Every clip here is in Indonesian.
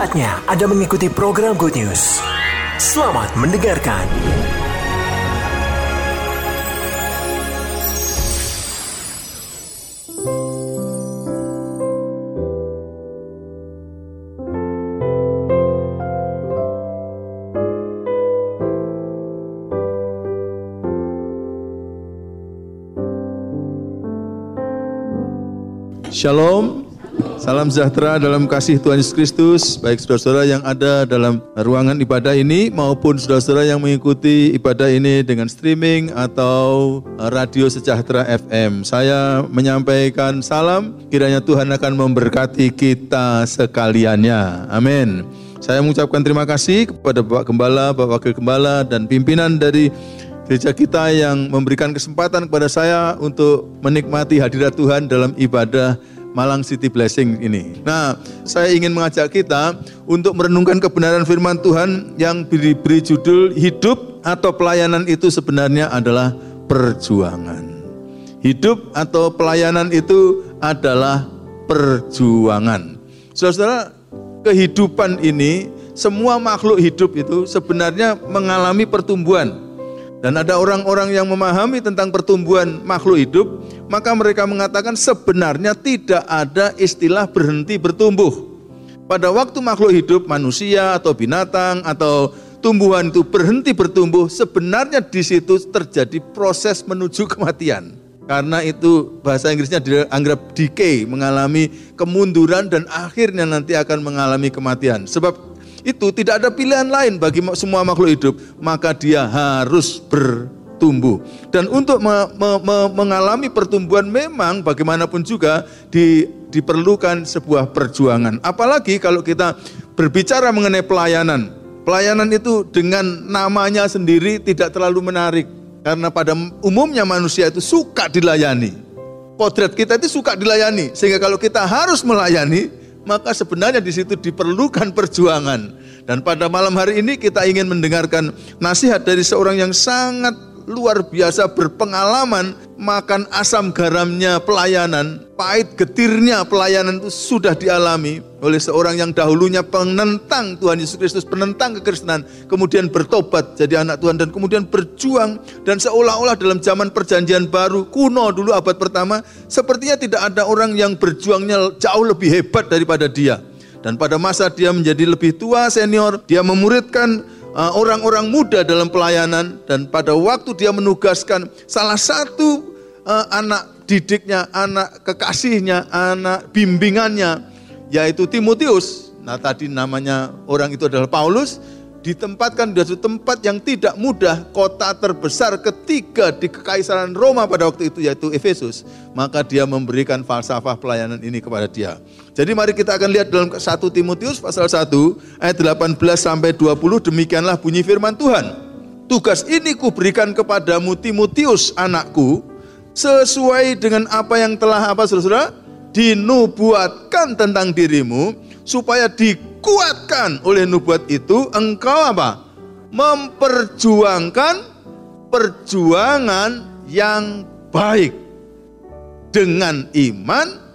Saatnya Anda mengikuti program Good News. Selamat mendengarkan. Shalom, salam sejahtera dalam kasih Tuhan Yesus Kristus, baik saudara-saudara yang ada dalam ruangan ibadah ini maupun saudara-saudara yang mengikuti ibadah ini dengan streaming atau radio sejahtera FM. Saya menyampaikan salam, kiranya Tuhan akan memberkati kita sekaliannya. Amin. Saya mengucapkan terima kasih kepada Bapak Gembala, Bapak Wakil Gembala, dan pimpinan dari gereja kita yang memberikan kesempatan kepada saya untuk menikmati hadirat Tuhan dalam ibadah Malang City Blessing ini. Nah, saya ingin mengajak kita untuk merenungkan kebenaran firman Tuhan yang diberi judul hidup atau pelayanan itu sebenarnya adalah perjuangan. Hidup atau pelayanan itu adalah perjuangan. Saudara-saudara, kehidupan ini semua makhluk hidup itu sebenarnya mengalami pertumbuhan dan ada orang-orang yang memahami tentang pertumbuhan makhluk hidup, maka mereka mengatakan sebenarnya tidak ada istilah berhenti bertumbuh. Pada waktu makhluk hidup, manusia atau binatang atau tumbuhan itu berhenti bertumbuh, sebenarnya di situ terjadi proses menuju kematian. Karena itu bahasa Inggrisnya dianggap decay, mengalami kemunduran dan akhirnya nanti akan mengalami kematian. Sebab itu tidak ada pilihan lain bagi semua makhluk hidup, maka dia harus bertumbuh. Dan untuk me, me, me, mengalami pertumbuhan memang bagaimanapun juga di, diperlukan sebuah perjuangan. Apalagi kalau kita berbicara mengenai pelayanan. Pelayanan itu dengan namanya sendiri tidak terlalu menarik. Karena pada umumnya manusia itu suka dilayani. Potret kita itu suka dilayani. Sehingga kalau kita harus melayani, maka sebenarnya di situ diperlukan perjuangan. Dan pada malam hari ini kita ingin mendengarkan nasihat dari seorang yang sangat luar biasa berpengalaman makan asam garamnya pelayanan, pahit getirnya pelayanan itu sudah dialami oleh seorang yang dahulunya penentang Tuhan Yesus Kristus, penentang kekristenan, kemudian bertobat jadi anak Tuhan dan kemudian berjuang dan seolah-olah dalam zaman perjanjian baru kuno dulu abad pertama sepertinya tidak ada orang yang berjuangnya jauh lebih hebat daripada dia. Dan pada masa dia menjadi lebih tua senior, dia memuridkan orang-orang muda dalam pelayanan dan pada waktu dia menugaskan salah satu uh, anak didiknya, anak kekasihnya, anak bimbingannya yaitu Timotius. Nah, tadi namanya orang itu adalah Paulus ditempatkan di suatu tempat yang tidak mudah, kota terbesar ketiga di kekaisaran Roma pada waktu itu yaitu Efesus, maka dia memberikan falsafah pelayanan ini kepada dia. Jadi mari kita akan lihat dalam 1 Timotius pasal 1 ayat 18 sampai 20 demikianlah bunyi firman Tuhan. Tugas ini kuberikan kepadamu Timotius anakku sesuai dengan apa yang telah apa saudara dinubuatkan tentang dirimu supaya di dikuatkan oleh nubuat itu, engkau apa? Memperjuangkan perjuangan yang baik dengan iman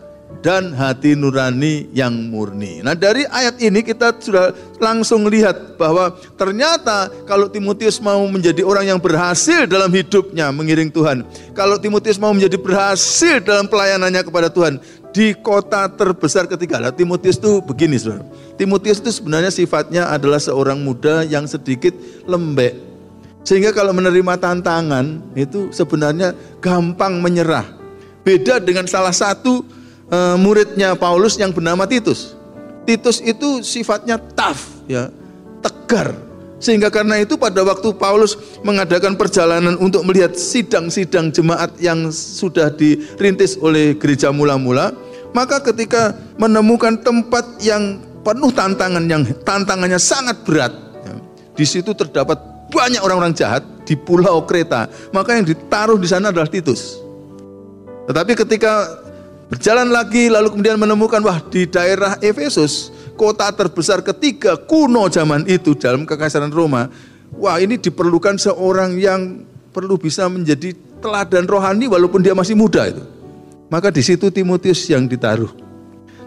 dan hati nurani yang murni. Nah dari ayat ini kita sudah langsung lihat bahwa ternyata kalau Timotius mau menjadi orang yang berhasil dalam hidupnya mengiring Tuhan. Kalau Timotius mau menjadi berhasil dalam pelayanannya kepada Tuhan di kota terbesar ketiga. Lah Timotius itu begini saudara. Timotius itu sebenarnya sifatnya adalah seorang muda yang sedikit lembek. Sehingga kalau menerima tantangan itu sebenarnya gampang menyerah. Beda dengan salah satu uh, muridnya Paulus yang bernama Titus. Titus itu sifatnya tough ya, tegar. Sehingga karena itu pada waktu Paulus mengadakan perjalanan untuk melihat sidang-sidang jemaat yang sudah dirintis oleh gereja mula-mula, maka ketika menemukan tempat yang penuh tantangan yang tantangannya sangat berat, ya, di situ terdapat banyak orang-orang jahat di pulau Kreta. Maka yang ditaruh di sana adalah Titus. Tetapi ketika berjalan lagi lalu kemudian menemukan wah di daerah Efesus, kota terbesar ketiga kuno zaman itu dalam kekaisaran Roma. Wah, ini diperlukan seorang yang perlu bisa menjadi teladan rohani walaupun dia masih muda itu. Maka di situ Timotius yang ditaruh.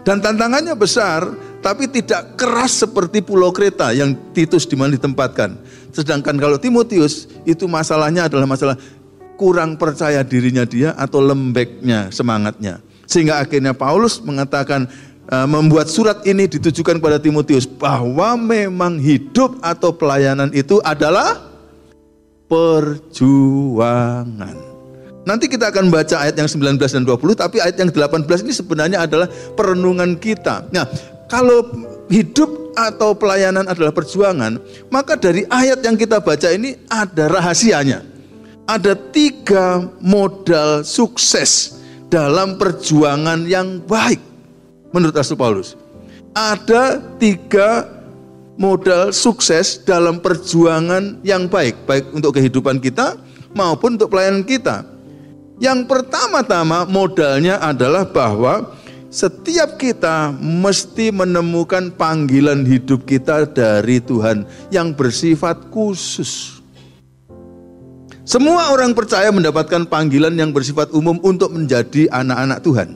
Dan tantangannya besar, tapi tidak keras seperti Pulau Kreta yang Titus di mana ditempatkan. Sedangkan kalau Timotius itu masalahnya adalah masalah kurang percaya dirinya dia atau lembeknya semangatnya. Sehingga akhirnya Paulus mengatakan uh, membuat surat ini ditujukan kepada Timotius bahwa memang hidup atau pelayanan itu adalah perjuangan. Nanti kita akan baca ayat yang 19 dan 20, tapi ayat yang 18 ini sebenarnya adalah perenungan kita. Nah, kalau hidup atau pelayanan adalah perjuangan, maka dari ayat yang kita baca ini ada rahasianya. Ada tiga modal sukses dalam perjuangan yang baik menurut Rasul Paulus. Ada tiga modal sukses dalam perjuangan yang baik, baik untuk kehidupan kita maupun untuk pelayanan kita. Yang pertama-tama modalnya adalah bahwa setiap kita mesti menemukan panggilan hidup kita dari Tuhan yang bersifat khusus. Semua orang percaya mendapatkan panggilan yang bersifat umum untuk menjadi anak-anak Tuhan.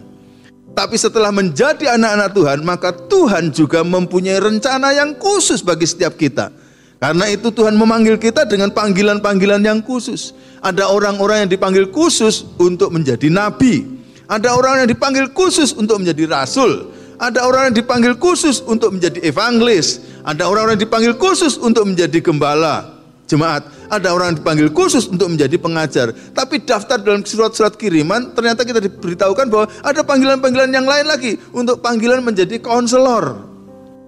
Tapi setelah menjadi anak-anak Tuhan, maka Tuhan juga mempunyai rencana yang khusus bagi setiap kita. Karena itu Tuhan memanggil kita dengan panggilan-panggilan yang khusus. Ada orang-orang yang dipanggil khusus untuk menjadi nabi. Ada orang yang dipanggil khusus untuk menjadi rasul. Ada orang yang dipanggil khusus untuk menjadi evangelis. Ada orang-orang yang dipanggil khusus untuk menjadi gembala jemaat. Ada orang dipanggil khusus untuk menjadi pengajar. Tapi daftar dalam surat-surat kiriman, ternyata kita diberitahukan bahwa ada panggilan-panggilan yang lain lagi. Untuk panggilan menjadi konselor,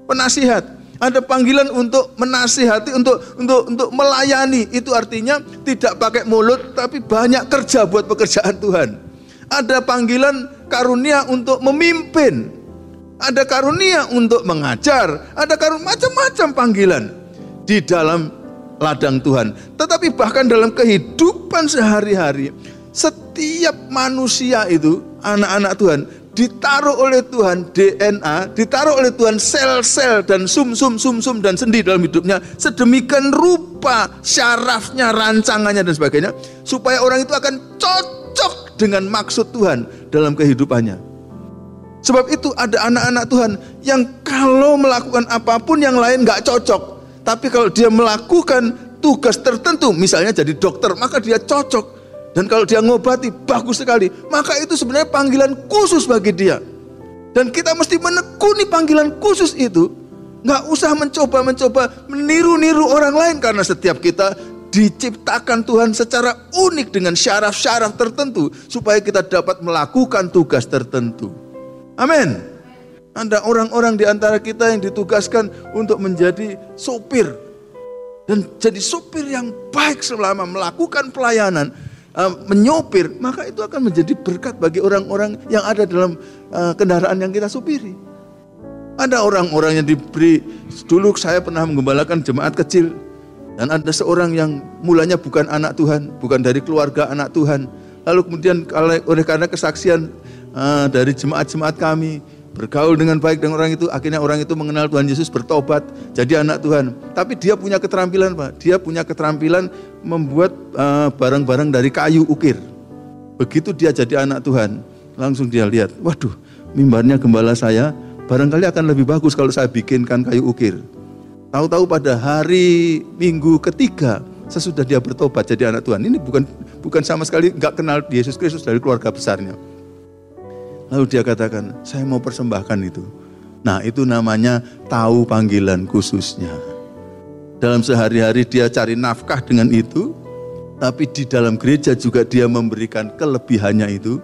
penasihat. Ada panggilan untuk menasihati, untuk untuk untuk melayani. Itu artinya tidak pakai mulut, tapi banyak kerja buat pekerjaan Tuhan. Ada panggilan karunia untuk memimpin. Ada karunia untuk mengajar. Ada karunia macam-macam panggilan di dalam ladang Tuhan. Tetapi bahkan dalam kehidupan sehari-hari, setiap manusia itu anak-anak Tuhan ditaruh oleh Tuhan DNA, ditaruh oleh Tuhan sel-sel dan sum-sum sum-sum dan sendi dalam hidupnya sedemikian rupa syarafnya, rancangannya dan sebagainya supaya orang itu akan cocok dengan maksud Tuhan dalam kehidupannya. Sebab itu ada anak-anak Tuhan yang kalau melakukan apa pun yang lain nggak cocok, tapi kalau dia melakukan tugas tertentu, misalnya jadi dokter, maka dia cocok. Dan kalau dia ngobati, bagus sekali. Maka itu sebenarnya panggilan khusus bagi dia. Dan kita mesti menekuni panggilan khusus itu. Nggak usah mencoba-mencoba meniru-niru orang lain. Karena setiap kita diciptakan Tuhan secara unik dengan syaraf-syaraf tertentu. Supaya kita dapat melakukan tugas tertentu. Amin. Ada orang-orang di antara kita yang ditugaskan untuk menjadi sopir. Dan jadi sopir yang baik selama melakukan pelayanan, uh, menyopir, maka itu akan menjadi berkat bagi orang-orang yang ada dalam uh, kendaraan yang kita supiri. Ada orang-orang yang diberi, dulu saya pernah menggembalakan jemaat kecil, dan ada seorang yang mulanya bukan anak Tuhan, bukan dari keluarga anak Tuhan. Lalu kemudian oleh karena kesaksian uh, dari jemaat-jemaat kami, bergaul dengan baik dengan orang itu, akhirnya orang itu mengenal Tuhan Yesus, bertobat, jadi anak Tuhan. Tapi dia punya keterampilan, Pak. Dia punya keterampilan membuat eh, barang-barang uh, dari kayu ukir. Begitu dia jadi anak Tuhan, langsung dia lihat, waduh, mimbarnya gembala saya, barangkali akan lebih bagus kalau saya bikinkan kayu ukir. Tahu-tahu pada hari Minggu ketiga, sesudah dia bertobat jadi anak Tuhan. Ini bukan bukan sama sekali nggak kenal Yesus Kristus dari keluarga besarnya. Lalu dia katakan, saya mau persembahkan itu. Nah itu namanya tahu panggilan khususnya. Dalam sehari-hari dia cari nafkah dengan itu, tapi di dalam gereja juga dia memberikan kelebihannya itu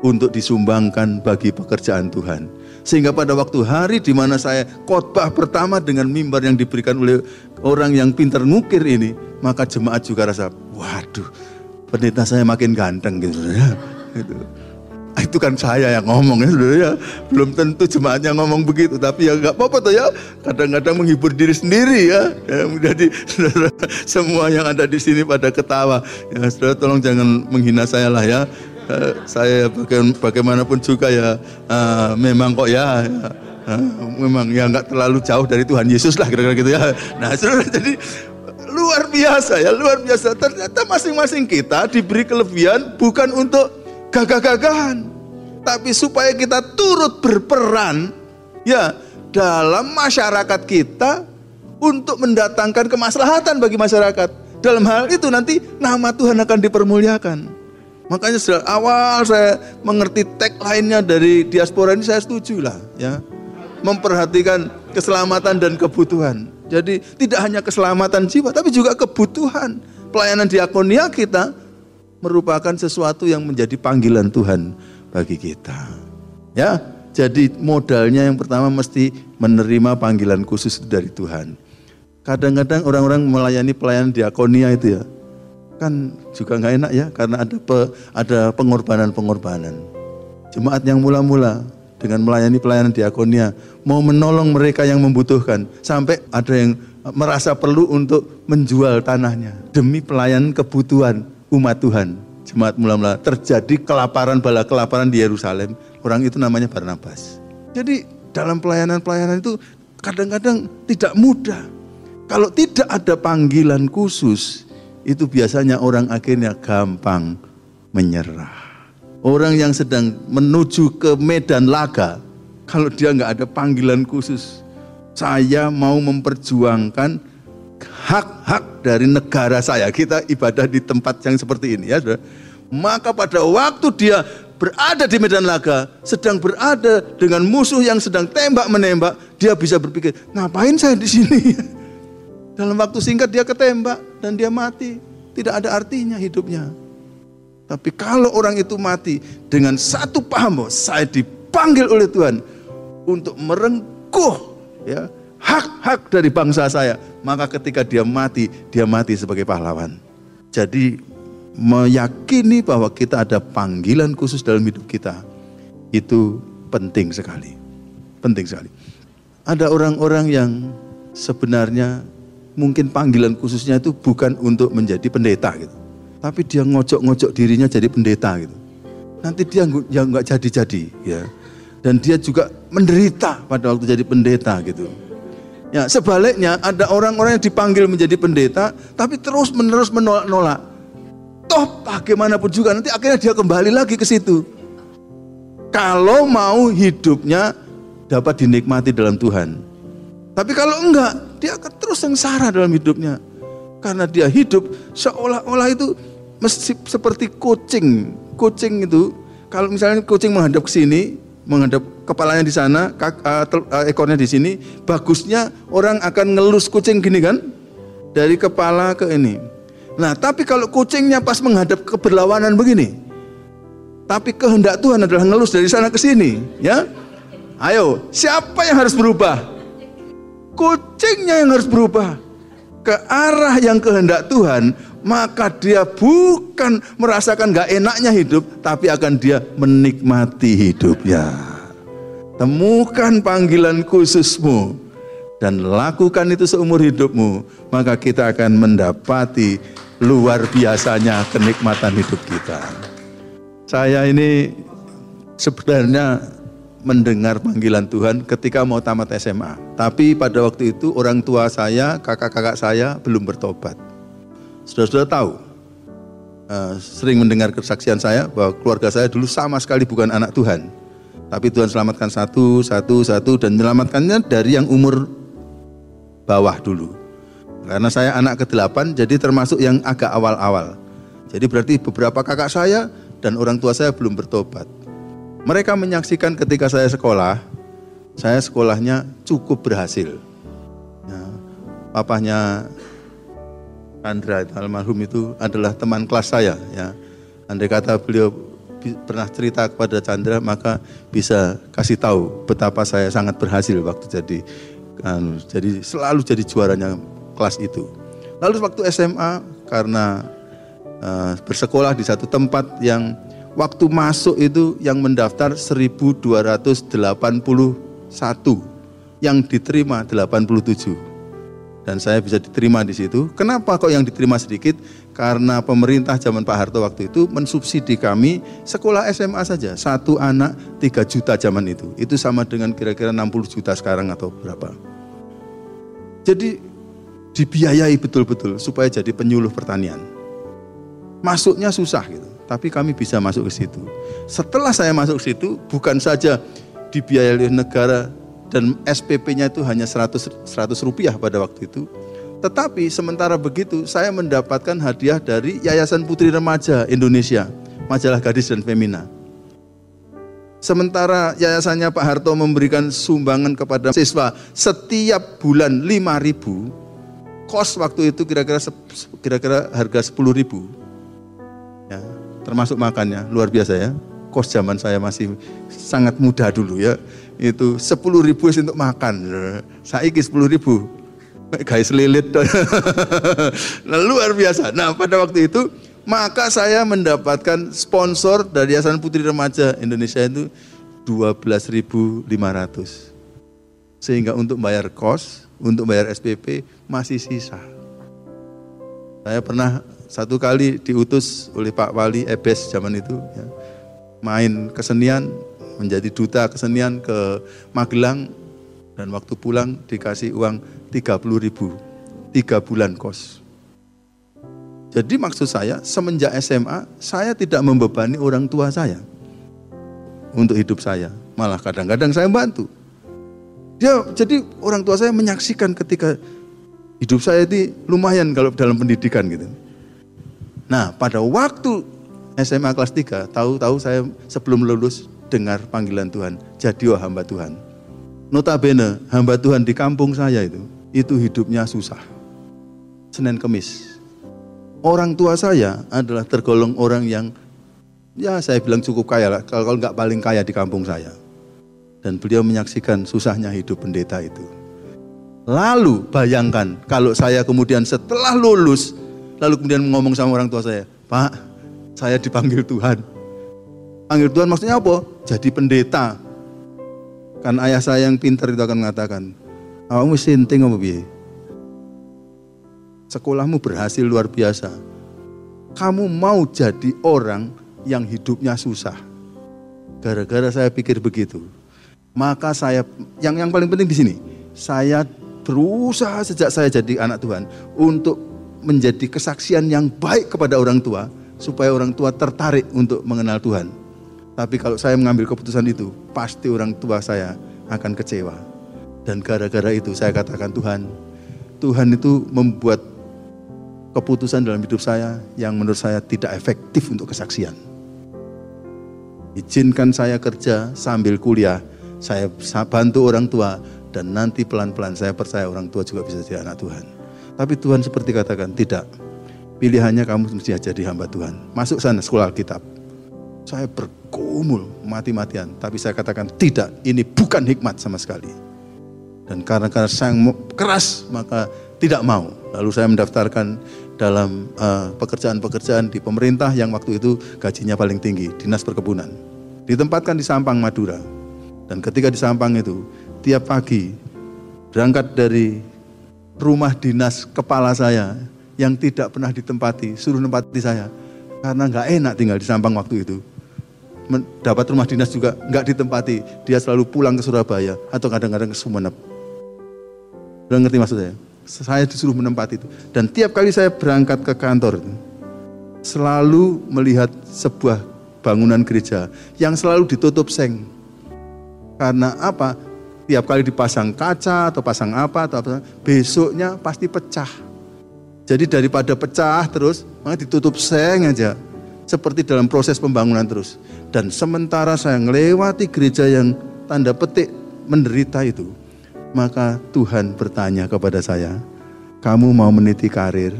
untuk disumbangkan bagi pekerjaan Tuhan. Sehingga pada waktu hari di mana saya khotbah pertama dengan mimbar yang diberikan oleh orang yang pintar ngukir ini, maka jemaat juga rasa, waduh, pendeta saya makin ganteng gitu. gitu. Ah, itu kan saya yang ngomong ya saudara ya. Belum tentu jemaatnya ngomong begitu. Tapi ya nggak apa-apa tuh ya. Kadang-kadang menghibur diri sendiri ya. ya jadi saudara, semua yang ada di sini pada ketawa. Ya saudara tolong jangan menghina saya lah ya. Uh, saya bagaimanapun juga ya uh, memang kok ya, ya uh, memang ya nggak terlalu jauh dari Tuhan Yesus lah kira-kira gitu ya. Nah saudara jadi luar biasa ya luar biasa ternyata masing-masing kita diberi kelebihan bukan untuk gagah-gagahan. tapi supaya kita turut berperan ya dalam masyarakat kita untuk mendatangkan kemaslahatan bagi masyarakat. Dalam hal itu nanti nama Tuhan akan dipermuliakan. Makanya sejak awal saya mengerti tag lainnya dari diaspora ini saya setuju lah ya. Memperhatikan keselamatan dan kebutuhan. Jadi tidak hanya keselamatan jiwa tapi juga kebutuhan. Pelayanan diakonia kita merupakan sesuatu yang menjadi panggilan Tuhan bagi kita. Ya, jadi modalnya yang pertama mesti menerima panggilan khusus dari Tuhan. Kadang-kadang orang-orang melayani pelayanan diakonia itu ya, kan juga nggak enak ya karena ada pe, ada pengorbanan-pengorbanan. Jemaat yang mula-mula dengan melayani pelayanan diakonia mau menolong mereka yang membutuhkan sampai ada yang merasa perlu untuk menjual tanahnya demi pelayanan kebutuhan umat Tuhan. Jemaat mula-mula terjadi kelaparan bala kelaparan di Yerusalem. Orang itu namanya Barnabas. Jadi dalam pelayanan-pelayanan itu kadang-kadang tidak mudah kalau tidak ada panggilan khusus, itu biasanya orang akhirnya gampang menyerah. Orang yang sedang menuju ke medan laga, kalau dia nggak ada panggilan khusus, saya mau memperjuangkan hak-hak dari negara saya. Kita ibadah di tempat yang seperti ini ya, saudara. Maka pada waktu dia berada di medan laga, sedang berada dengan musuh yang sedang tembak menembak, dia bisa berpikir, ngapain saya di sini? Dalam waktu singkat dia ketembak dan dia mati. Tidak ada artinya hidupnya. Tapi kalau orang itu mati dengan satu paham saya dipanggil oleh Tuhan untuk merengkuh ya hak-hak dari bangsa saya, maka ketika dia mati, dia mati sebagai pahlawan. Jadi meyakini bahwa kita ada panggilan khusus dalam hidup kita itu penting sekali. Penting sekali. Ada orang-orang yang sebenarnya mungkin panggilan khususnya itu bukan untuk menjadi pendeta gitu. Tapi dia ngocok-ngocok dirinya jadi pendeta gitu. Nanti dia yang nggak jadi-jadi ya. Dan dia juga menderita pada waktu jadi pendeta gitu. Ya, sebaliknya ada orang-orang yang dipanggil menjadi pendeta tapi terus menerus menolak-nolak. Toh bagaimanapun juga nanti akhirnya dia kembali lagi ke situ. Kalau mau hidupnya dapat dinikmati dalam Tuhan. Tapi kalau enggak, dia akan terus sengsara dalam hidupnya. Karena dia hidup seolah-olah itu seperti kucing. Kucing itu, kalau misalnya kucing menghadap ke sini, menghadap kepalanya di sana, uh, uh, ekornya di sini, bagusnya orang akan ngelus kucing gini kan, dari kepala ke ini. Nah, tapi kalau kucingnya pas menghadap ke berlawanan begini, tapi kehendak Tuhan adalah ngelus dari sana ke sini, ya. Ayo, siapa yang harus berubah? kucingnya yang harus berubah ke arah yang kehendak Tuhan, maka dia bukan merasakan gak enaknya hidup, tapi akan dia menikmati hidupnya. Temukan panggilan khususmu dan lakukan itu seumur hidupmu, maka kita akan mendapati luar biasanya kenikmatan hidup kita. Saya ini sebenarnya mendengar panggilan Tuhan ketika mau tamat SMA. Tapi pada waktu itu orang tua saya, kakak-kakak saya belum bertobat. Sudah-sudah tahu, uh, sering mendengar kesaksian saya bahwa keluarga saya dulu sama sekali bukan anak Tuhan. Tapi Tuhan selamatkan satu, satu, satu, dan menyelamatkannya dari yang umur bawah dulu. Karena saya anak ke-8, jadi termasuk yang agak awal-awal. Jadi berarti beberapa kakak saya dan orang tua saya belum bertobat. Mereka menyaksikan ketika saya sekolah, saya sekolahnya cukup berhasil. Ya, papahnya Andra almarhum itu adalah teman kelas saya. Ya. Andai kata beliau pernah cerita kepada Chandra, maka bisa kasih tahu betapa saya sangat berhasil waktu jadi kan, jadi selalu jadi juaranya kelas itu. Lalu waktu SMA karena uh, bersekolah di satu tempat yang waktu masuk itu yang mendaftar 1281 yang diterima 87 dan saya bisa diterima di situ. Kenapa kok yang diterima sedikit? Karena pemerintah zaman Pak Harto waktu itu mensubsidi kami sekolah SMA saja. Satu anak 3 juta zaman itu. Itu sama dengan kira-kira 60 juta sekarang atau berapa. Jadi dibiayai betul-betul supaya jadi penyuluh pertanian. Masuknya susah gitu. tapi kami bisa masuk ke situ. Setelah saya masuk ke situ, bukan saja dibiayai oleh negara dan SPP-nya itu hanya 100, 100 rupiah pada waktu itu, tetapi sementara begitu saya mendapatkan hadiah dari Yayasan Putri Remaja Indonesia, majalah Gadis dan Femina. Sementara yayasannya Pak Harto memberikan sumbangan kepada siswa setiap bulan 5 ribu, kos waktu itu kira-kira kira-kira harga 10 ribu. Ya, termasuk makannya, luar biasa ya. Kos zaman saya masih sangat muda dulu ya. Itu 10 ribu untuk makan. Saiki 10 ribu. Guys lilit nah, luar biasa. Nah pada waktu itu maka saya mendapatkan sponsor dari Yayasan Putri Remaja Indonesia itu 12.500 sehingga untuk bayar kos untuk bayar SPP masih sisa. Saya pernah satu kali diutus oleh Pak Wali Ebes zaman itu ya, main kesenian menjadi duta kesenian ke Magelang dan waktu pulang dikasih uang 30 ribu, tiga bulan kos. Jadi maksud saya, semenjak SMA, saya tidak membebani orang tua saya untuk hidup saya. Malah kadang-kadang saya bantu. Dia, jadi orang tua saya menyaksikan ketika hidup saya itu lumayan kalau dalam pendidikan gitu. Nah, pada waktu SMA kelas 3, tahu-tahu saya sebelum lulus dengar panggilan Tuhan, jadi hamba Tuhan. Notabene, hamba Tuhan di kampung saya itu, itu hidupnya susah. Senin Kemis. Orang tua saya adalah tergolong orang yang ya saya bilang cukup kaya lah, kalau nggak paling kaya di kampung saya. Dan beliau menyaksikan susahnya hidup pendeta itu. Lalu bayangkan kalau saya kemudian setelah lulus, lalu kemudian ngomong sama orang tua saya, Pak, saya dipanggil Tuhan. Panggil Tuhan maksudnya apa? Jadi pendeta. Kan ayah saya yang pintar itu akan mengatakan, Awakmu sinting apa piye? Sekolahmu berhasil luar biasa. Kamu mau jadi orang yang hidupnya susah. Gara-gara saya pikir begitu. Maka saya yang yang paling penting di sini, saya berusaha sejak saya jadi anak Tuhan untuk menjadi kesaksian yang baik kepada orang tua supaya orang tua tertarik untuk mengenal Tuhan. Tapi kalau saya mengambil keputusan itu, pasti orang tua saya akan kecewa. Dan gara-gara itu saya katakan Tuhan, Tuhan itu membuat keputusan dalam hidup saya yang menurut saya tidak efektif untuk kesaksian. Izinkan saya kerja sambil kuliah, saya bantu orang tua, dan nanti pelan-pelan saya percaya orang tua juga bisa jadi anak Tuhan. Tapi Tuhan seperti katakan, tidak. Pilihannya kamu mesti jadi hamba Tuhan. Masuk sana sekolah Alkitab. Saya bergumul mati-matian, tapi saya katakan tidak, ini bukan hikmat sama sekali dan karena karena saya keras maka tidak mau. Lalu saya mendaftarkan dalam uh, pekerjaan-pekerjaan di pemerintah yang waktu itu gajinya paling tinggi, Dinas Perkebunan. Ditempatkan di Sampang, Madura. Dan ketika di Sampang itu, tiap pagi berangkat dari rumah dinas kepala saya yang tidak pernah ditempati, suruh nempati saya. Karena nggak enak tinggal di Sampang waktu itu. Dapat rumah dinas juga nggak ditempati. Dia selalu pulang ke Surabaya atau kadang-kadang ke Sumeneb Udah ngerti maksud saya? Saya disuruh menempati itu. Dan tiap kali saya berangkat ke kantor selalu melihat sebuah bangunan gereja yang selalu ditutup seng. Karena apa? Tiap kali dipasang kaca atau pasang apa atau apa, besoknya pasti pecah. Jadi daripada pecah terus, maka ditutup seng aja. Seperti dalam proses pembangunan terus. Dan sementara saya melewati gereja yang tanda petik menderita itu, maka Tuhan bertanya kepada saya, kamu mau meniti karir,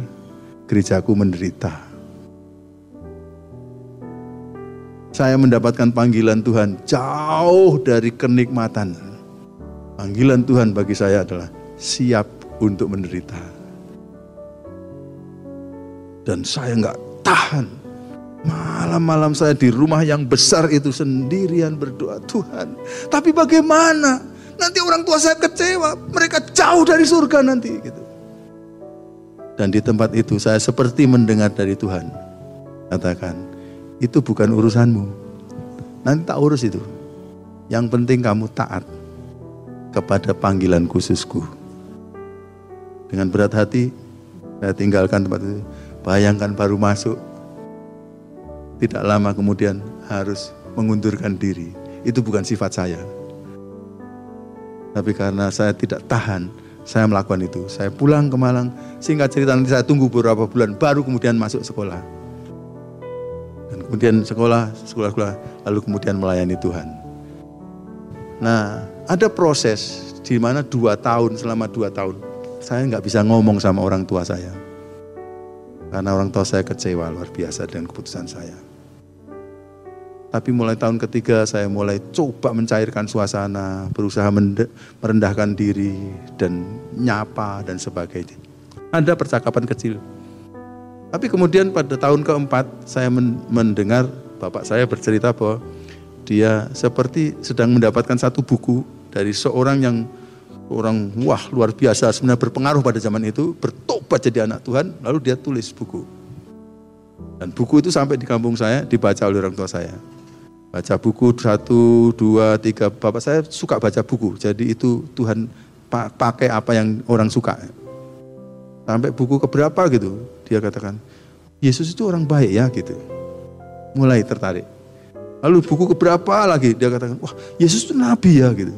gerejaku menderita. Saya mendapatkan panggilan Tuhan jauh dari kenikmatan. Panggilan Tuhan bagi saya adalah siap untuk menderita. Dan saya nggak tahan. Malam-malam saya di rumah yang besar itu sendirian berdoa, Tuhan. Tapi bagaimana? Nanti orang tua saya kecewa, mereka jauh dari surga nanti gitu. Dan di tempat itu saya seperti mendengar dari Tuhan. Katakan, itu bukan urusanmu. Nanti tak urus itu. Yang penting kamu taat kepada panggilan khususku. Dengan berat hati, saya tinggalkan tempat itu. Bayangkan baru masuk. Tidak lama kemudian harus mengundurkan diri. Itu bukan sifat saya. Tapi karena saya tidak tahan, saya melakukan itu. Saya pulang ke Malang, singkat cerita nanti saya tunggu beberapa bulan, baru kemudian masuk sekolah. Dan kemudian sekolah, sekolah-sekolah, lalu kemudian melayani Tuhan. Nah, ada proses di mana dua tahun, selama dua tahun, saya nggak bisa ngomong sama orang tua saya. Karena orang tua saya kecewa luar biasa dengan keputusan saya. Tapi mulai tahun ketiga saya mulai coba mencairkan suasana, berusaha merendahkan diri dan nyapa dan sebagainya. Ada percakapan kecil. Tapi kemudian pada tahun keempat saya mendengar bapak saya bercerita bahwa dia seperti sedang mendapatkan satu buku dari seorang yang orang wah luar biasa sebenarnya berpengaruh pada zaman itu bertobat jadi anak Tuhan lalu dia tulis buku dan buku itu sampai di kampung saya dibaca oleh orang tua saya baca buku satu dua tiga. Bapak saya suka baca buku. Jadi itu Tuhan pakai apa yang orang suka. Sampai buku keberapa gitu dia katakan Yesus itu orang baik ya gitu. Mulai tertarik. Lalu buku keberapa lagi dia katakan wah Yesus itu nabi ya gitu.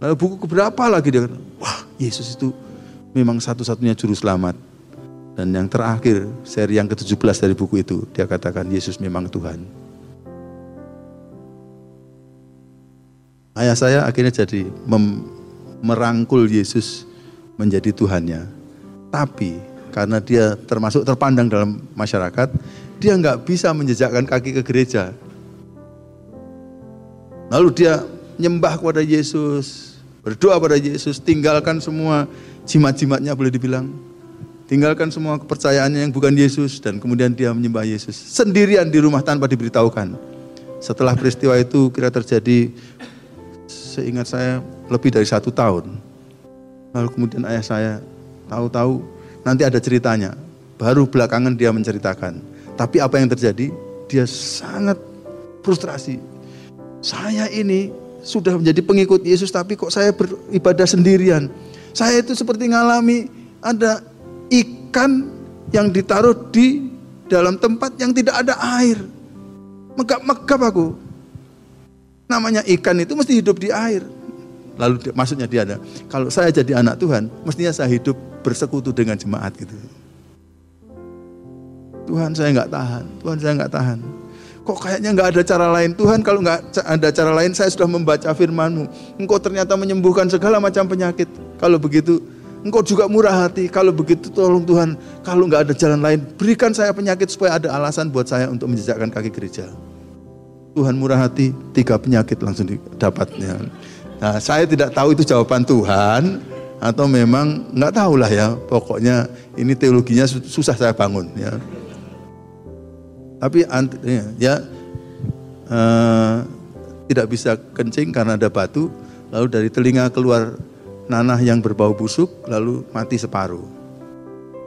Lalu buku keberapa lagi dia katakan wah Yesus itu memang satu-satunya juru selamat. Dan yang terakhir seri yang ke-17 dari buku itu dia katakan Yesus memang Tuhan ayah saya akhirnya jadi merangkul Yesus menjadi Tuhannya. Tapi karena dia termasuk terpandang dalam masyarakat, dia nggak bisa menjejakkan kaki ke gereja. Lalu dia nyembah kepada Yesus, berdoa pada Yesus, tinggalkan semua jimat-jimatnya boleh dibilang. Tinggalkan semua kepercayaannya yang bukan Yesus dan kemudian dia menyembah Yesus sendirian di rumah tanpa diberitahukan. Setelah peristiwa itu kira terjadi seingat saya lebih dari satu tahun. Lalu kemudian ayah saya tahu-tahu nanti ada ceritanya. Baru belakangan dia menceritakan. Tapi apa yang terjadi? Dia sangat frustrasi. Saya ini sudah menjadi pengikut Yesus tapi kok saya beribadah sendirian. Saya itu seperti ngalami ada ikan yang ditaruh di dalam tempat yang tidak ada air. Megap-megap aku. Namanya ikan itu mesti hidup di air. Lalu maksudnya dia ada, kalau saya jadi anak Tuhan, mestinya saya hidup bersekutu dengan jemaat gitu. Tuhan saya nggak tahan, Tuhan saya nggak tahan. Kok kayaknya nggak ada cara lain Tuhan kalau nggak ada cara lain saya sudah membaca firmanmu. Engkau ternyata menyembuhkan segala macam penyakit. Kalau begitu Engkau juga murah hati. Kalau begitu tolong Tuhan, kalau nggak ada jalan lain, berikan saya penyakit supaya ada alasan buat saya untuk menjejakkan kaki gereja. Tuhan murah hati, tiga penyakit langsung didapatnya. Nah, saya tidak tahu itu jawaban Tuhan atau memang nggak tahu lah ya. Pokoknya ini teologinya susah saya bangun ya. Tapi ya, ya uh, tidak bisa kencing karena ada batu, lalu dari telinga keluar nanah yang berbau busuk, lalu mati separuh.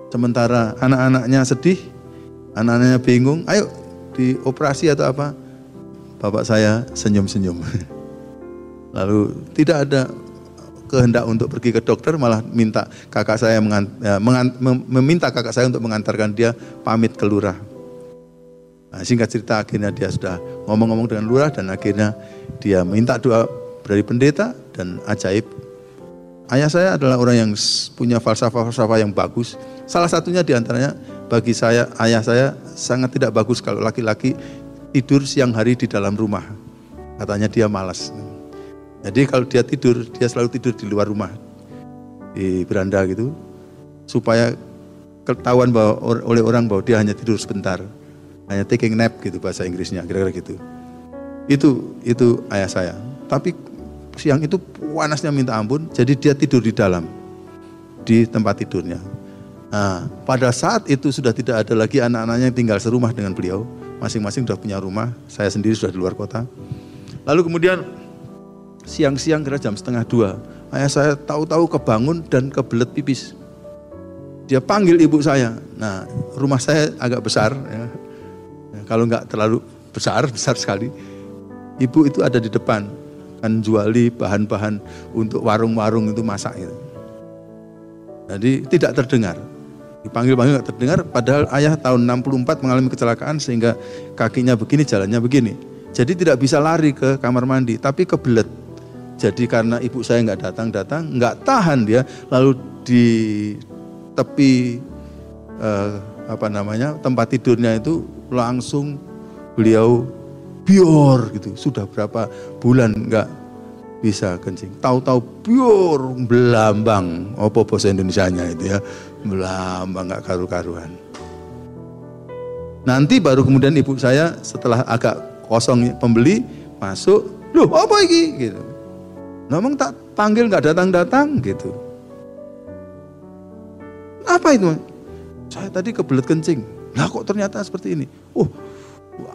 Sementara anak-anaknya sedih, anak-anaknya bingung, ayo dioperasi atau apa? Bapak saya senyum-senyum. Lalu tidak ada kehendak untuk pergi ke dokter malah minta kakak saya mengant, ya, meminta kakak saya untuk mengantarkan dia pamit ke lurah. Nah, singkat cerita akhirnya dia sudah ngomong-ngomong dengan lurah dan akhirnya dia minta doa dari pendeta dan ajaib. Ayah saya adalah orang yang punya falsafah-falsafah yang bagus. Salah satunya di antaranya bagi saya, ayah saya sangat tidak bagus kalau laki-laki tidur siang hari di dalam rumah. Katanya dia malas. Jadi kalau dia tidur, dia selalu tidur di luar rumah. Di beranda gitu. Supaya ketahuan bahwa oleh orang bahwa dia hanya tidur sebentar. Hanya taking nap gitu bahasa Inggrisnya, kira-kira gitu. Itu itu ayah saya. Tapi siang itu panasnya minta ampun, jadi dia tidur di dalam. Di tempat tidurnya. Nah, pada saat itu sudah tidak ada lagi anak-anaknya yang tinggal serumah dengan beliau masing-masing sudah punya rumah, saya sendiri sudah di luar kota. Lalu kemudian siang-siang kira jam setengah dua, ayah saya tahu-tahu kebangun dan kebelet pipis. Dia panggil ibu saya. Nah, rumah saya agak besar, ya. kalau nggak terlalu besar, besar sekali. Ibu itu ada di depan, kan juali bahan-bahan untuk warung-warung itu masak. Gitu. Jadi tidak terdengar. Dipanggil-panggil nggak terdengar, padahal ayah tahun 64 mengalami kecelakaan sehingga kakinya begini, jalannya begini. Jadi tidak bisa lari ke kamar mandi, tapi kebelet. Jadi karena ibu saya nggak datang-datang, nggak tahan dia, lalu di tepi eh, apa namanya tempat tidurnya itu langsung beliau bior gitu. Sudah berapa bulan nggak bisa kencing. Tahu-tahu bior belambang, apa bahasa Indonesia-nya itu ya, belambang nggak karu-karuan. Nanti baru kemudian ibu saya setelah agak kosong pembeli masuk, loh apa ini gitu. Ngomong tak panggil nggak datang-datang gitu. Apa itu? Saya tadi kebelet kencing. Lah kok ternyata seperti ini? Oh,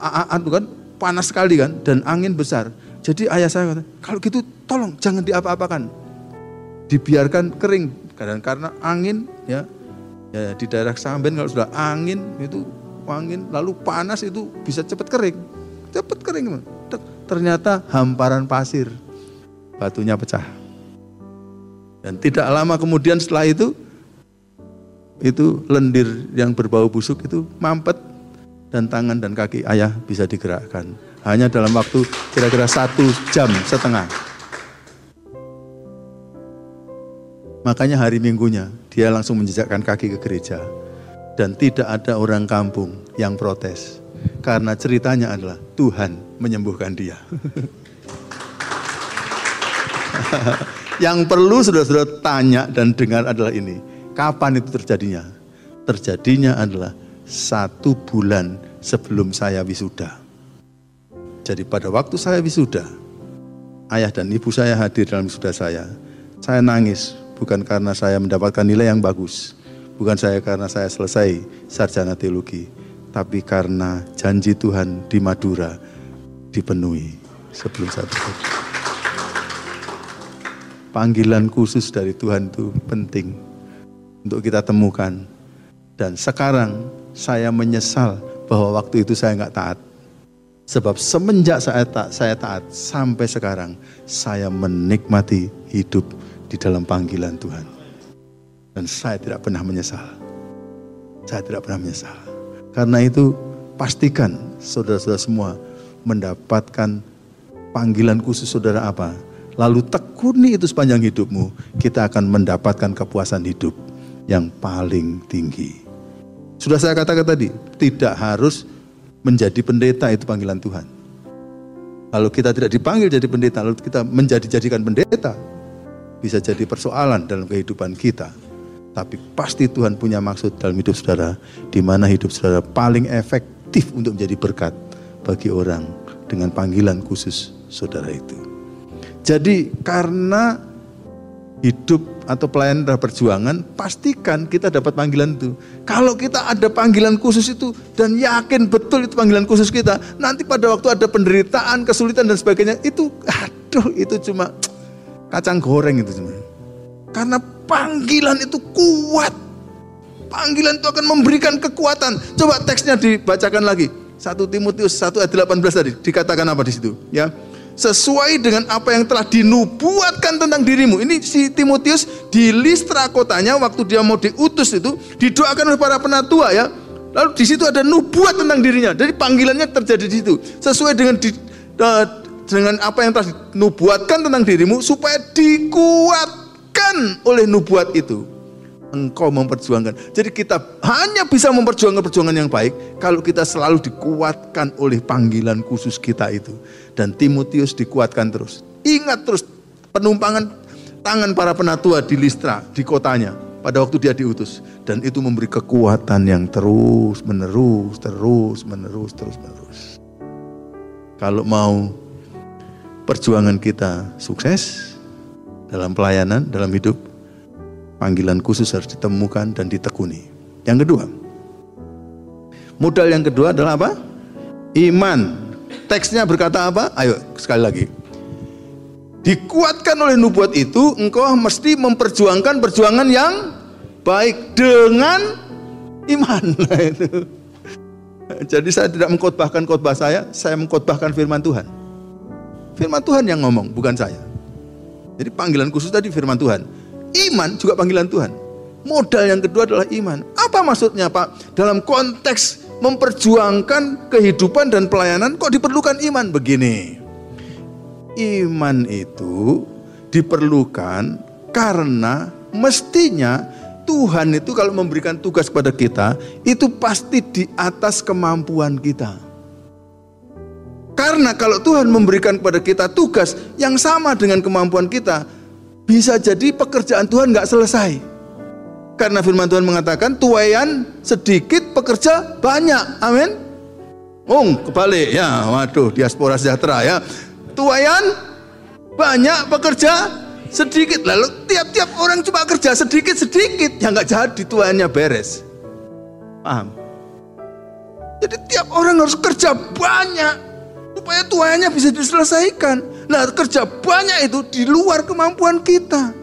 anu kan panas sekali kan dan angin besar. Jadi ayah saya kata, kalau gitu tolong jangan diapa-apakan. Dibiarkan kering karena karena angin ya, ya di daerah Samben kalau sudah angin itu angin lalu panas itu bisa cepat kering. Cepat kering. Ternyata hamparan pasir batunya pecah. Dan tidak lama kemudian setelah itu, itu lendir yang berbau busuk itu mampet dan tangan dan kaki ayah bisa digerakkan. Hanya dalam waktu kira-kira satu jam setengah. Makanya hari minggunya dia langsung menjejakkan kaki ke gereja. Dan tidak ada orang kampung yang protes. Karena ceritanya adalah Tuhan menyembuhkan dia. Yang perlu saudara-saudara tanya dan dengar adalah ini. Kapan itu terjadinya? Terjadinya adalah satu bulan sebelum saya wisuda. Jadi pada waktu saya wisuda, ayah dan ibu saya hadir dalam wisuda saya. Saya nangis bukan karena saya mendapatkan nilai yang bagus, bukan saya karena saya selesai sarjana teologi, tapi karena janji Tuhan di Madura dipenuhi sebelum saya bekerja panggilan khusus dari Tuhan itu penting untuk kita temukan. Dan sekarang saya menyesal bahwa waktu itu saya nggak taat. Sebab semenjak saya taat, saya taat sampai sekarang saya menikmati hidup di dalam panggilan Tuhan. Dan saya tidak pernah menyesal. Saya tidak pernah menyesal. Karena itu pastikan saudara-saudara semua mendapatkan panggilan khusus saudara apa? lalu tekuni itu sepanjang hidupmu, kita akan mendapatkan kepuasan hidup yang paling tinggi. Sudah saya katakan tadi, tidak harus menjadi pendeta itu panggilan Tuhan. Kalau kita tidak dipanggil jadi pendeta, lalu kita menjadi jadikan pendeta, bisa jadi persoalan dalam kehidupan kita. Tapi pasti Tuhan punya maksud dalam hidup saudara, di mana hidup saudara paling efektif untuk menjadi berkat bagi orang dengan panggilan khusus saudara itu. Jadi karena hidup atau pelayanan dalam perjuangan, pastikan kita dapat panggilan itu. Kalau kita ada panggilan khusus itu dan yakin betul itu panggilan khusus kita, nanti pada waktu ada penderitaan, kesulitan dan sebagainya, itu aduh itu cuma kacang goreng itu cuma. Karena panggilan itu kuat. Panggilan itu akan memberikan kekuatan. Coba teksnya dibacakan lagi. 1 Timotius 1 ayat 18 tadi dikatakan apa di situ? Ya, sesuai dengan apa yang telah dinubuatkan tentang dirimu. Ini si Timotius di Listra kotanya waktu dia mau diutus itu didoakan oleh para penatua ya. Lalu di situ ada nubuat tentang dirinya. Jadi panggilannya terjadi di situ. Sesuai dengan di, uh, dengan apa yang telah dinubuatkan tentang dirimu supaya dikuatkan oleh nubuat itu engkau memperjuangkan. Jadi kita hanya bisa memperjuangkan perjuangan yang baik kalau kita selalu dikuatkan oleh panggilan khusus kita itu. Dan Timotius dikuatkan terus. Ingat terus penumpangan tangan para penatua di Listra, di kotanya pada waktu dia diutus. Dan itu memberi kekuatan yang terus menerus, terus menerus, terus menerus. Kalau mau perjuangan kita sukses dalam pelayanan, dalam hidup, panggilan khusus harus ditemukan dan ditekuni. Yang kedua, modal yang kedua adalah apa? Iman. Teksnya berkata apa? Ayo sekali lagi. Dikuatkan oleh nubuat itu, engkau mesti memperjuangkan perjuangan yang baik dengan iman. Nah. Jadi saya tidak mengkhotbahkan khotbah saya, saya mengkhotbahkan firman Tuhan. Firman Tuhan yang ngomong, bukan saya. Jadi panggilan khusus tadi firman Tuhan. Iman juga panggilan Tuhan. Modal yang kedua adalah iman. Apa maksudnya Pak? Dalam konteks memperjuangkan kehidupan dan pelayanan kok diperlukan iman begini. Iman itu diperlukan karena mestinya Tuhan itu kalau memberikan tugas kepada kita itu pasti di atas kemampuan kita. Karena kalau Tuhan memberikan kepada kita tugas yang sama dengan kemampuan kita, bisa jadi pekerjaan Tuhan nggak selesai. Karena firman Tuhan mengatakan tuayan sedikit pekerja banyak. Amin. Oh, kebalik ya. Waduh, diaspora sejahtera ya. Tuayan banyak pekerja sedikit. Lalu tiap-tiap orang cuma kerja sedikit-sedikit. Ya nggak jadi tuayannya beres. Paham? Jadi tiap orang harus kerja banyak supaya tuanya bisa diselesaikan. Nah, kerja banyak itu di luar kemampuan kita.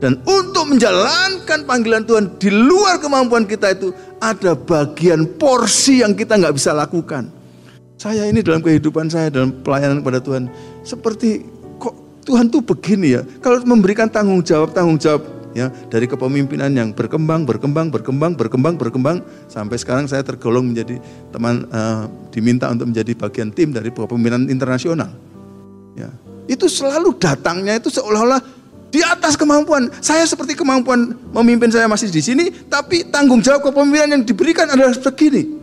Dan untuk menjalankan panggilan Tuhan di luar kemampuan kita itu ada bagian porsi yang kita nggak bisa lakukan. Saya ini dalam kehidupan saya dalam pelayanan kepada Tuhan seperti kok Tuhan tuh begini ya. Kalau memberikan tanggung jawab tanggung jawab ya dari kepemimpinan yang berkembang berkembang berkembang berkembang berkembang sampai sekarang saya tergolong menjadi teman uh, diminta untuk menjadi bagian tim dari kepemimpinan internasional. Ya itu selalu datangnya itu seolah-olah di atas kemampuan. Saya seperti kemampuan memimpin saya masih di sini tapi tanggung jawab kepemimpinan yang diberikan adalah begini.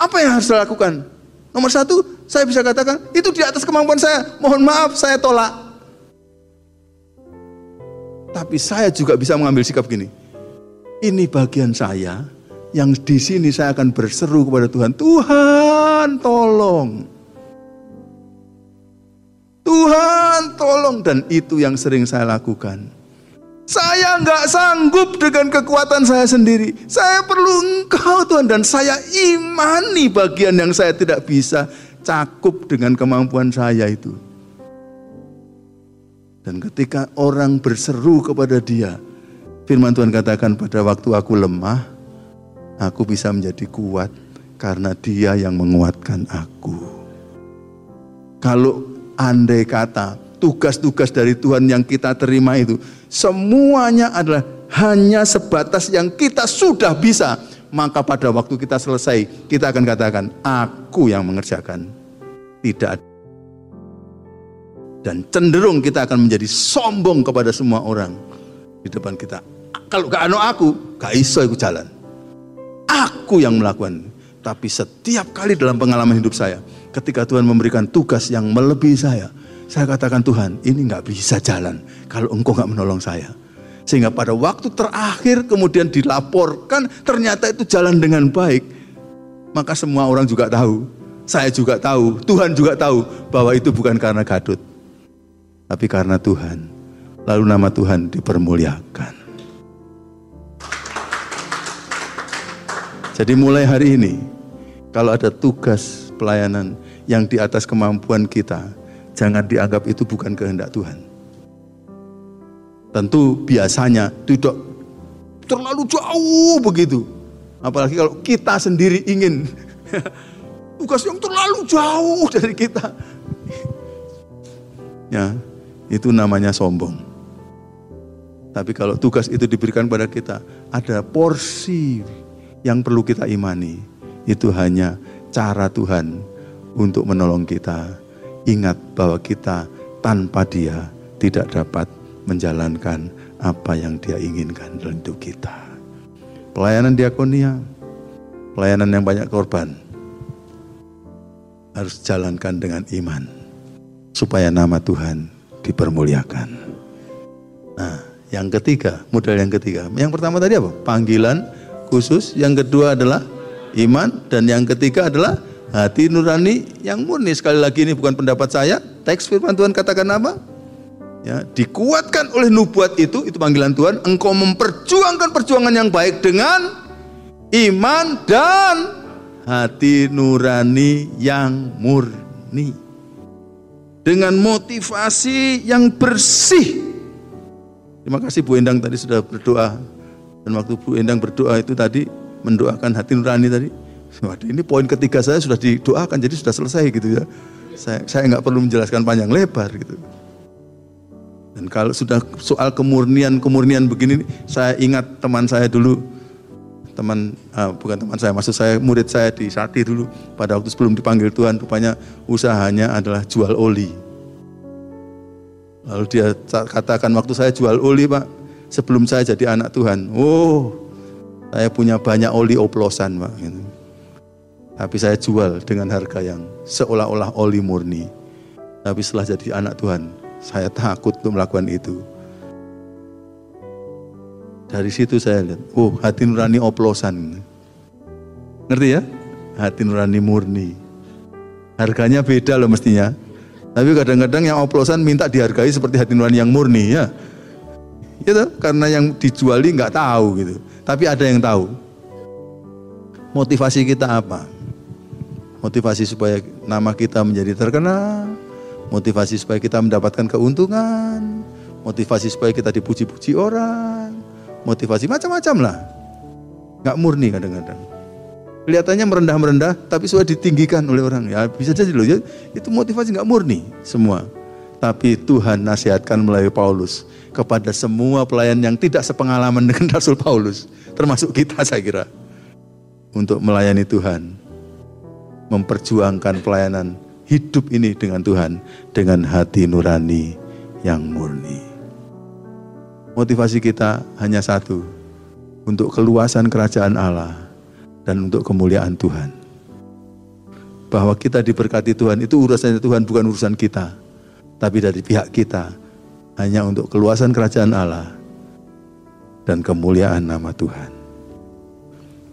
Apa yang harus saya lakukan? Nomor satu saya bisa katakan itu di atas kemampuan saya. Mohon maaf saya tolak tapi saya juga bisa mengambil sikap gini. Ini bagian saya yang di sini saya akan berseru kepada Tuhan. Tuhan tolong. Tuhan tolong. Dan itu yang sering saya lakukan. Saya nggak sanggup dengan kekuatan saya sendiri. Saya perlu engkau Tuhan. Dan saya imani bagian yang saya tidak bisa cakup dengan kemampuan saya itu. Dan ketika orang berseru kepada dia, firman Tuhan katakan pada waktu aku lemah, aku bisa menjadi kuat karena dia yang menguatkan aku. Kalau andai kata tugas-tugas dari Tuhan yang kita terima itu, semuanya adalah hanya sebatas yang kita sudah bisa, maka pada waktu kita selesai, kita akan katakan, aku yang mengerjakan. Tidak ada dan cenderung kita akan menjadi sombong kepada semua orang di depan kita. Kalau gak anu aku, gak iso aku jalan. Aku yang melakukan. Tapi setiap kali dalam pengalaman hidup saya, ketika Tuhan memberikan tugas yang melebihi saya, saya katakan Tuhan, ini nggak bisa jalan kalau Engkau nggak menolong saya. Sehingga pada waktu terakhir kemudian dilaporkan ternyata itu jalan dengan baik, maka semua orang juga tahu, saya juga tahu, Tuhan juga tahu bahwa itu bukan karena gadut, tapi karena Tuhan. Lalu nama Tuhan dipermuliakan. Jadi mulai hari ini, kalau ada tugas pelayanan yang di atas kemampuan kita, jangan dianggap itu bukan kehendak Tuhan. Tentu biasanya tidak terlalu jauh begitu. Apalagi kalau kita sendiri ingin tugas yang terlalu jauh dari kita. Ya, itu namanya sombong. Tapi kalau tugas itu diberikan pada kita, ada porsi yang perlu kita imani. Itu hanya cara Tuhan untuk menolong kita. Ingat bahwa kita tanpa dia tidak dapat menjalankan apa yang dia inginkan dalam hidup kita. Pelayanan diakonia, pelayanan yang banyak korban, harus jalankan dengan iman. Supaya nama Tuhan dipermuliakan. Nah, yang ketiga, modal yang ketiga. Yang pertama tadi apa? Panggilan khusus. Yang kedua adalah iman. Dan yang ketiga adalah hati nurani yang murni. Sekali lagi ini bukan pendapat saya. Teks firman Tuhan katakan apa? Ya, dikuatkan oleh nubuat itu, itu panggilan Tuhan. Engkau memperjuangkan perjuangan yang baik dengan iman dan hati nurani yang murni dengan motivasi yang bersih. Terima kasih Bu Endang tadi sudah berdoa. Dan waktu Bu Endang berdoa itu tadi mendoakan hati nurani tadi. Waduh, ini poin ketiga saya sudah didoakan jadi sudah selesai gitu ya. Saya saya nggak perlu menjelaskan panjang lebar gitu. Dan kalau sudah soal kemurnian kemurnian begini, saya ingat teman saya dulu teman uh, bukan teman saya, maksud saya murid saya di Sati dulu pada waktu sebelum dipanggil Tuhan rupanya usahanya adalah jual oli. Lalu dia katakan waktu saya jual oli Pak, sebelum saya jadi anak Tuhan, oh saya punya banyak oli oplosan Pak. Gitu. Tapi saya jual dengan harga yang seolah-olah oli murni. Tapi setelah jadi anak Tuhan, saya takut untuk melakukan itu. Dari situ saya lihat, oh hati nurani oplosan. Ngerti ya? Hati nurani murni. Harganya beda loh mestinya. Tapi kadang-kadang yang oplosan minta dihargai seperti hati nurani yang murni ya. Gitu, karena yang dijuali nggak tahu gitu. Tapi ada yang tahu. Motivasi kita apa? motivasi supaya nama kita menjadi terkenal, motivasi supaya kita mendapatkan keuntungan, motivasi supaya kita dipuji-puji orang, motivasi macam-macam lah. Gak murni kadang-kadang. Kelihatannya merendah-merendah, tapi sudah ditinggikan oleh orang. Ya bisa jadi loh, ya, itu motivasi gak murni semua. Tapi Tuhan nasihatkan melalui Paulus kepada semua pelayan yang tidak sepengalaman dengan Rasul Paulus, termasuk kita saya kira, untuk melayani Tuhan memperjuangkan pelayanan hidup ini dengan Tuhan dengan hati nurani yang murni. Motivasi kita hanya satu, untuk keluasan kerajaan Allah dan untuk kemuliaan Tuhan. Bahwa kita diberkati Tuhan itu urusannya Tuhan bukan urusan kita, tapi dari pihak kita hanya untuk keluasan kerajaan Allah dan kemuliaan nama Tuhan.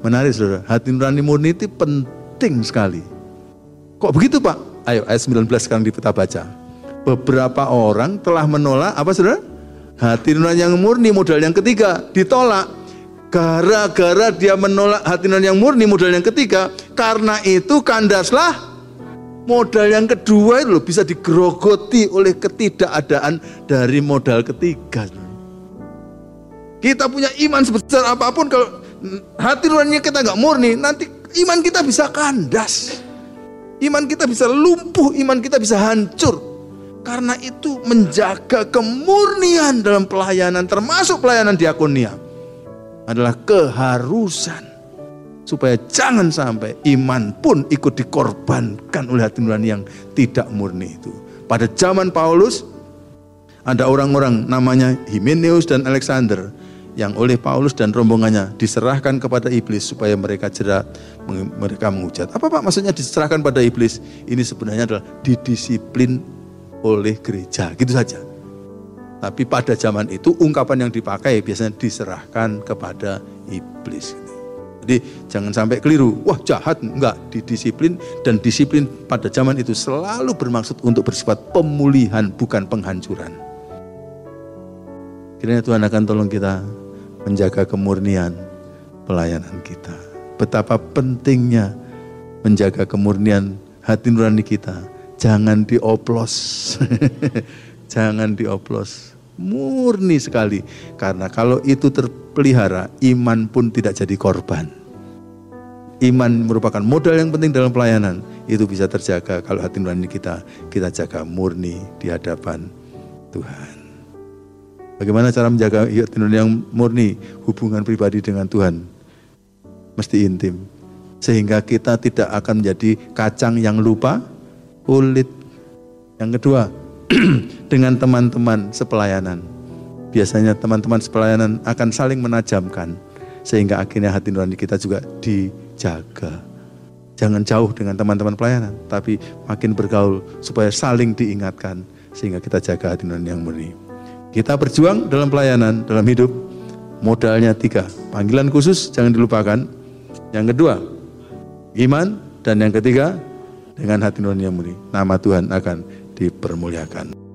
Menarik saudara, hati nurani murni itu penting sekali. Kok begitu Pak? Ayo ayat 19 sekarang kita baca. Beberapa orang telah menolak apa saudara? Hati nurani yang murni modal yang ketiga ditolak. Gara-gara dia menolak hati nurani yang murni modal yang ketiga, karena itu kandaslah modal yang kedua itu loh bisa digerogoti oleh ketidakadaan dari modal ketiga. Kita punya iman sebesar apa pun kalau hati nuraninya kita nggak murni, nanti iman kita bisa kandas. Iman kita bisa lumpuh, iman kita bisa hancur. Karena itu menjaga kemurnian dalam pelayanan termasuk pelayanan diakonia adalah keharusan supaya jangan sampai iman pun ikut dikorbankan oleh hati nurani yang tidak murni itu. Pada zaman Paulus ada orang-orang namanya Himeneus dan Alexander yang oleh Paulus dan rombongannya diserahkan kepada iblis supaya mereka jerat, mereka menghujat. Apa Pak maksudnya diserahkan pada iblis? Ini sebenarnya adalah didisiplin oleh gereja, gitu saja. Tapi pada zaman itu ungkapan yang dipakai biasanya diserahkan kepada iblis. Jadi jangan sampai keliru, wah jahat, enggak, didisiplin dan disiplin pada zaman itu selalu bermaksud untuk bersifat pemulihan bukan penghancuran. Kiranya Tuhan akan tolong kita menjaga kemurnian pelayanan kita. Betapa pentingnya menjaga kemurnian hati nurani kita. Jangan dioplos. Jangan dioplos. Murni sekali. Karena kalau itu terpelihara, iman pun tidak jadi korban. Iman merupakan modal yang penting dalam pelayanan. Itu bisa terjaga kalau hati nurani kita, kita jaga murni di hadapan Tuhan. Bagaimana cara menjaga hati yang murni hubungan pribadi dengan Tuhan? Mesti intim. Sehingga kita tidak akan menjadi kacang yang lupa kulit. Yang kedua, dengan teman-teman sepelayanan. Biasanya teman-teman sepelayanan akan saling menajamkan. Sehingga akhirnya hati nurani kita juga dijaga. Jangan jauh dengan teman-teman pelayanan. Tapi makin bergaul supaya saling diingatkan. Sehingga kita jaga hati nurani yang murni. Kita berjuang dalam pelayanan, dalam hidup. Modalnya tiga. Panggilan khusus jangan dilupakan. Yang kedua, iman. Dan yang ketiga, dengan hati nurani yang murni. Nama Tuhan akan dipermuliakan.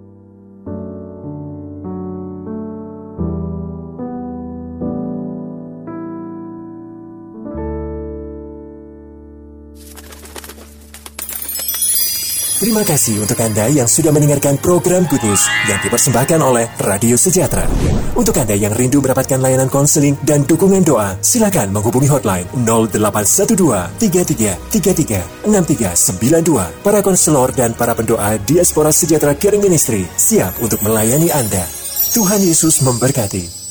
Terima kasih untuk Anda yang sudah mendengarkan program Good News yang dipersembahkan oleh Radio Sejahtera. Untuk Anda yang rindu mendapatkan layanan konseling dan dukungan doa, silakan menghubungi hotline 0812 33 33 6392. Para konselor dan para pendoa Diaspora Sejahtera Caring Ministry siap untuk melayani Anda. Tuhan Yesus memberkati.